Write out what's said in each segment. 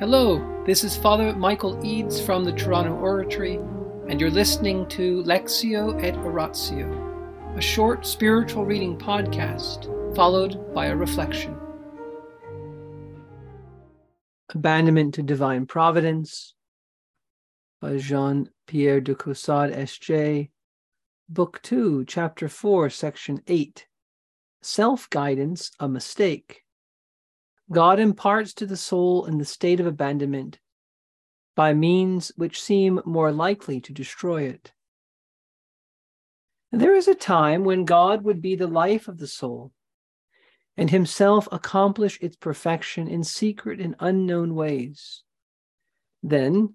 Hello, this is Father Michael Eads from the Toronto Oratory, and you're listening to Lectio et Oratio, a short spiritual reading podcast followed by a reflection. Abandonment to Divine Providence by Jean Pierre de Caussade, S.J., Book 2, Chapter 4, Section 8 Self Guidance, a Mistake. God imparts to the soul in the state of abandonment by means which seem more likely to destroy it. There is a time when God would be the life of the soul and himself accomplish its perfection in secret and unknown ways. Then,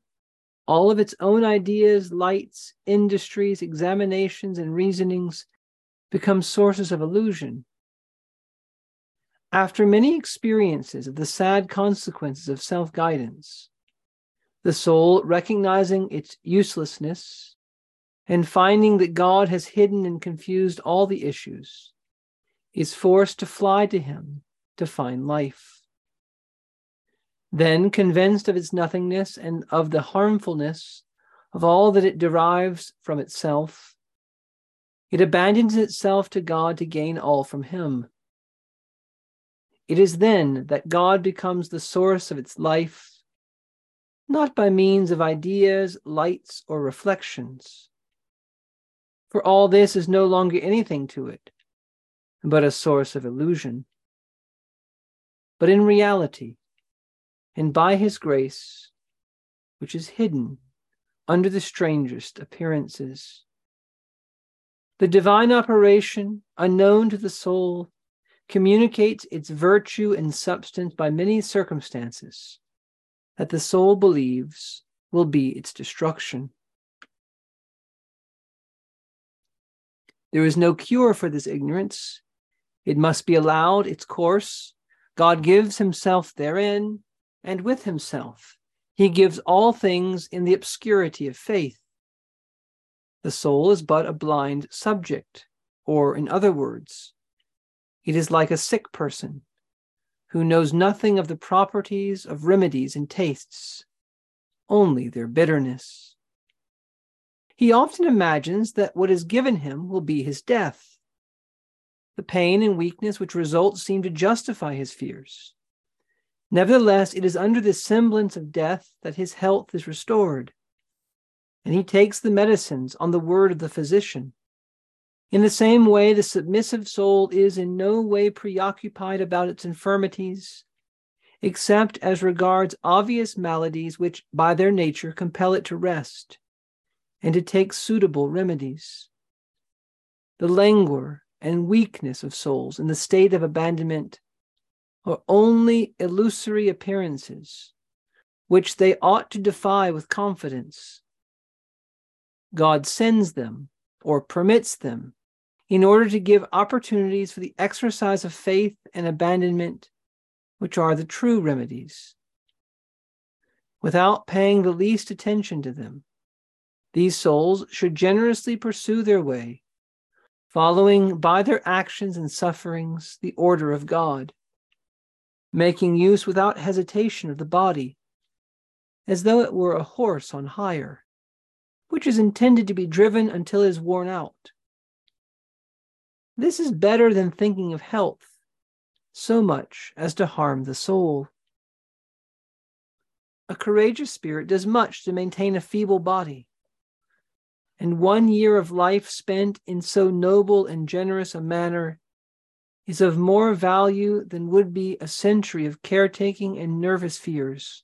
all of its own ideas, lights, industries, examinations, and reasonings become sources of illusion after many experiences of the sad consequences of self guidance, the soul recognizing its uselessness and finding that God has hidden and confused all the issues, is forced to fly to Him to find life. Then, convinced of its nothingness and of the harmfulness of all that it derives from itself, it abandons itself to God to gain all from Him. It is then that God becomes the source of its life, not by means of ideas, lights, or reflections. For all this is no longer anything to it, but a source of illusion. But in reality, and by His grace, which is hidden under the strangest appearances, the divine operation, unknown to the soul, communicates its virtue and substance by many circumstances that the soul believes will be its destruction. There is no cure for this ignorance. It must be allowed its course. God gives himself therein and with himself. He gives all things in the obscurity of faith. The soul is but a blind subject, or in other words, it is like a sick person who knows nothing of the properties of remedies and tastes, only their bitterness. He often imagines that what is given him will be his death. The pain and weakness which result seem to justify his fears. Nevertheless, it is under the semblance of death that his health is restored, and he takes the medicines on the word of the physician in the same way, the submissive soul is in no way preoccupied about its infirmities, except as regards obvious maladies which, by their nature, compel it to rest and to take suitable remedies. The languor and weakness of souls in the state of abandonment are only illusory appearances which they ought to defy with confidence. God sends them or permits them in order to give opportunities for the exercise of faith and abandonment, which are the true remedies. Without paying the least attention to them, these souls should generously pursue their way, following by their actions and sufferings the order of God, making use without hesitation of the body, as though it were a horse on hire, which is intended to be driven until it is worn out this is better than thinking of health so much as to harm the soul. A courageous spirit does much to maintain a feeble body. And one year of life spent in so noble and generous a manner is of more value than would be a century of caretaking and nervous fears.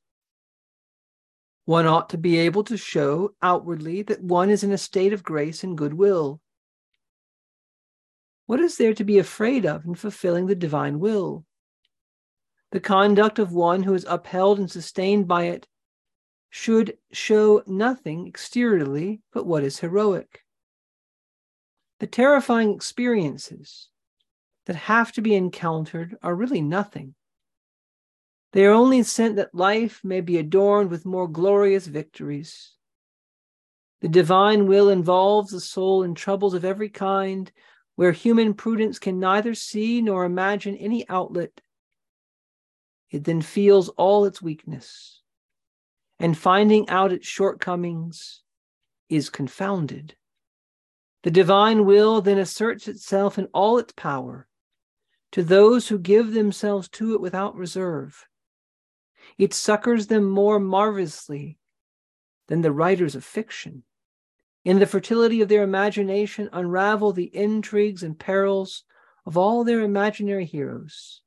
One ought to be able to show outwardly that one is in a state of grace and goodwill what is there to be afraid of in fulfilling the divine will? The conduct of one who is upheld and sustained by it should show nothing exteriorly but what is heroic. The terrifying experiences that have to be encountered are really nothing. They are only sent that life may be adorned with more glorious victories. The divine will involves the soul in troubles of every kind, where human prudence can neither see nor imagine any outlet, it then feels all its weakness and finding out its shortcomings is confounded. The divine will then asserts itself in all its power to those who give themselves to it without reserve. It succors them more marvelously than the writers of fiction. In the fertility of their imagination, unravel the intrigues and perils of all their imaginary heroes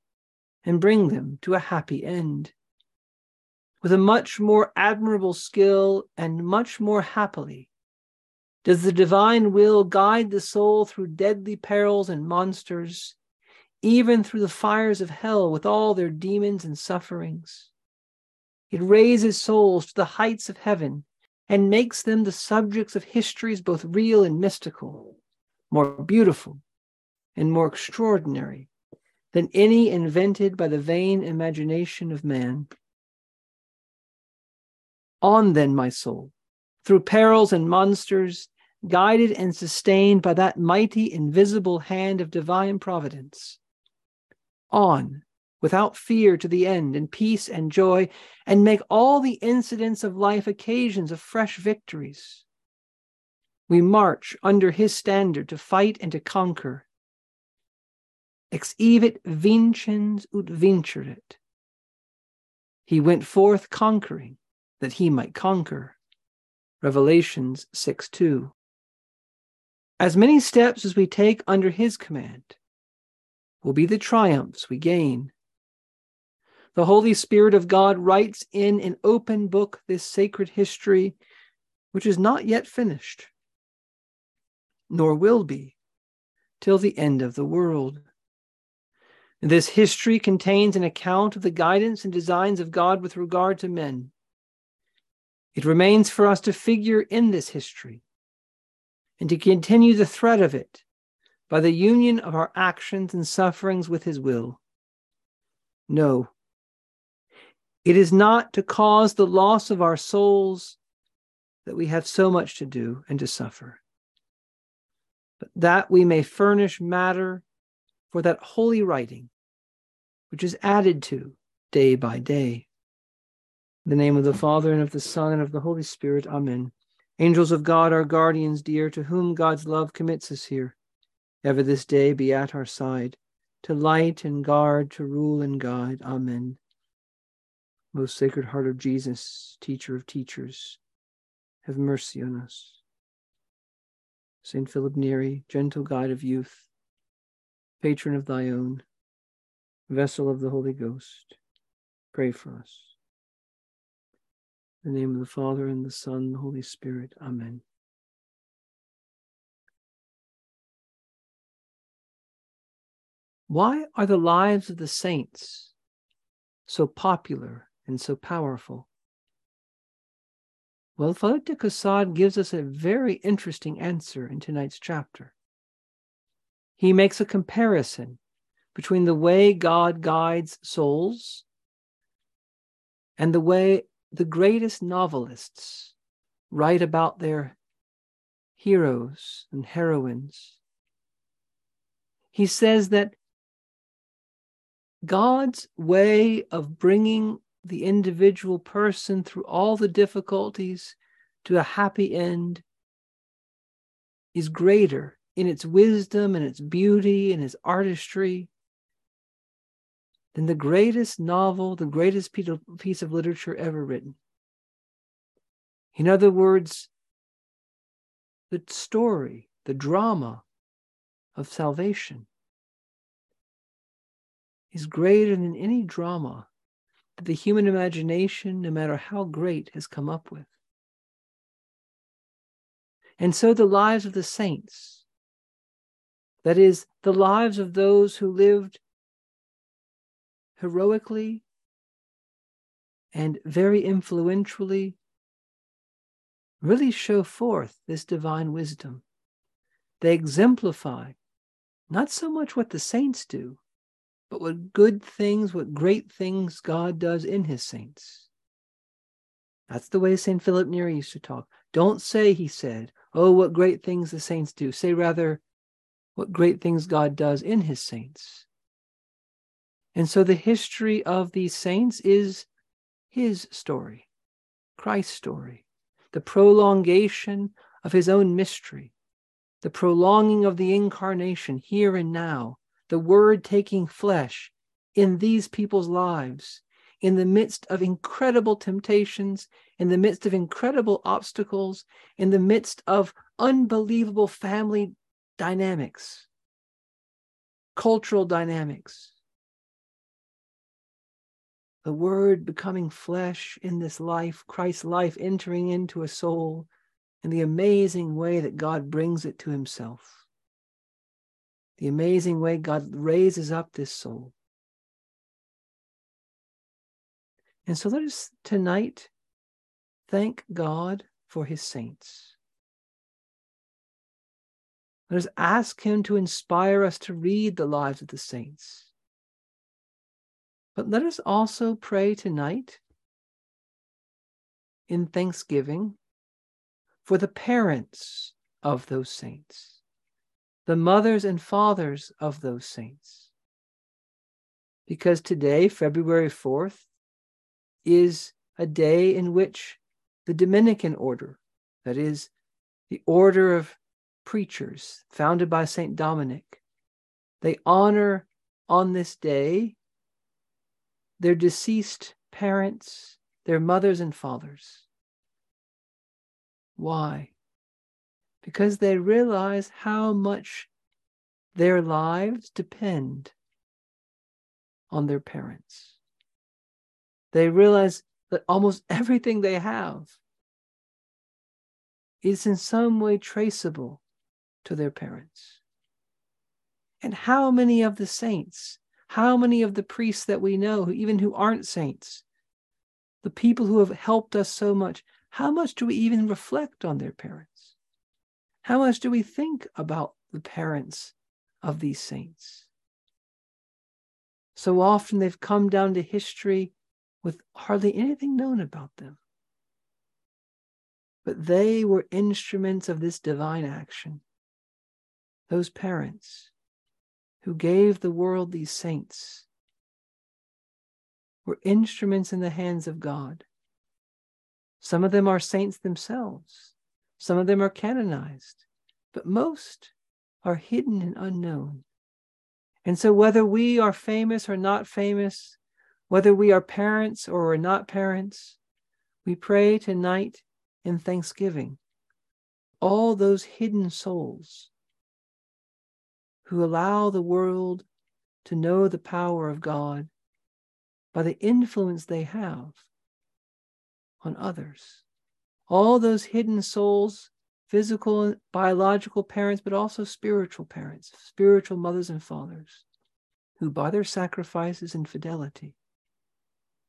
and bring them to a happy end. With a much more admirable skill and much more happily, does the divine will guide the soul through deadly perils and monsters, even through the fires of hell with all their demons and sufferings. It raises souls to the heights of heaven and makes them the subjects of histories both real and mystical, more beautiful and more extraordinary than any invented by the vain imagination of man. On then, my soul, through perils and monsters, guided and sustained by that mighty invisible hand of divine providence. On, without fear to the end, in peace and joy, and make all the incidents of life occasions of fresh victories. We march under his standard to fight and to conquer. Exivit vincens ut vinceret. He went forth conquering that he might conquer. Revelations 6 2. As many steps as we take under his command will be the triumphs we gain. The Holy Spirit of God writes in an open book this sacred history, which is not yet finished, nor will be till the end of the world. This history contains an account of the guidance and designs of God with regard to men. It remains for us to figure in this history and to continue the thread of it by the union of our actions and sufferings with His will. No, it is not to cause the loss of our souls that we have so much to do and to suffer, but that we may furnish matter for that holy writing, which is added to day by day. In the name of the Father, and of the Son, and of the Holy Spirit, Amen. Angels of God, our guardians dear, to whom God's love commits us here, ever this day be at our side, to light and guard, to rule and guide. Amen. Most Sacred Heart of Jesus, Teacher of teachers, have mercy on us. Saint Philip Neri, gentle guide of youth, patron of thy own, vessel of the Holy Ghost, pray for us. In the name of the Father, and the Son, and the Holy Spirit. Amen. Why are the lives of the saints so popular and so powerful? Well, de Caussade gives us a very interesting answer in tonight's chapter. He makes a comparison between the way God guides souls and the way the greatest novelists write about their heroes and heroines. He says that God's way of bringing the individual person through all the difficulties to a happy end is greater in its wisdom and its beauty and its artistry than the greatest novel, the greatest piece of literature ever written. In other words, the story, the drama of salvation is greater than any drama that the human imagination, no matter how great, has come up with. And so the lives of the saints, that is, the lives of those who lived heroically and very influentially, really show forth this divine wisdom. They exemplify not so much what the saints do, but what good things, what great things God does in his saints. That's the way St. Philip Neri used to talk. Don't say, he said, oh, what great things the saints do. Say rather, what great things God does in his saints. And so the history of these saints is his story. Christ's story, the prolongation of his own mystery, the prolonging of the incarnation here and now, the word taking flesh in these people's lives, in the midst of incredible temptations, in the midst of incredible obstacles, in the midst of unbelievable family dynamics, cultural dynamics. The word becoming flesh in this life, Christ's life entering into a soul, and the amazing way that God brings it to himself. The amazing way God raises up this soul. And so let us tonight thank God for his saints. Let us ask Him to inspire us to read the lives of the saints. But let us also pray tonight in thanksgiving for the parents of those saints, the mothers and fathers of those saints. Because today, February 4th, is a day in which the Dominican order, that is, the order of preachers founded by St. Dominic. They honor on this day their deceased parents, their mothers and fathers. Why? Because they realize how much their lives depend on their parents. They realize that almost everything they have is in some way traceable to their parents. And how many of the saints, how many of the priests that we know, even who aren't saints, the people who have helped us so much, how much do we even reflect on their parents? How much do we think about the parents of these saints? So often they've come down to history with hardly anything known about them. But they were instruments of this divine action those parents who gave the world these saints were instruments in the hands of God. Some of them are saints themselves, some of them are canonized, but most are hidden and unknown. And so, whether we are famous or not famous, whether we are parents or are not parents, we pray tonight in thanksgiving all those hidden souls who allow the world to know the power of God by the influence they have on others. All those hidden souls, physical and biological parents, but also spiritual parents, spiritual mothers and fathers, who by their sacrifices and fidelity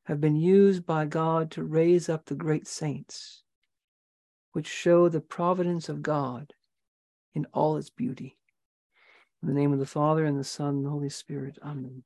have been used by God to raise up the great saints, which show the providence of God in all its beauty. In the name of the Father, and the Son, and the Holy Spirit. Amen.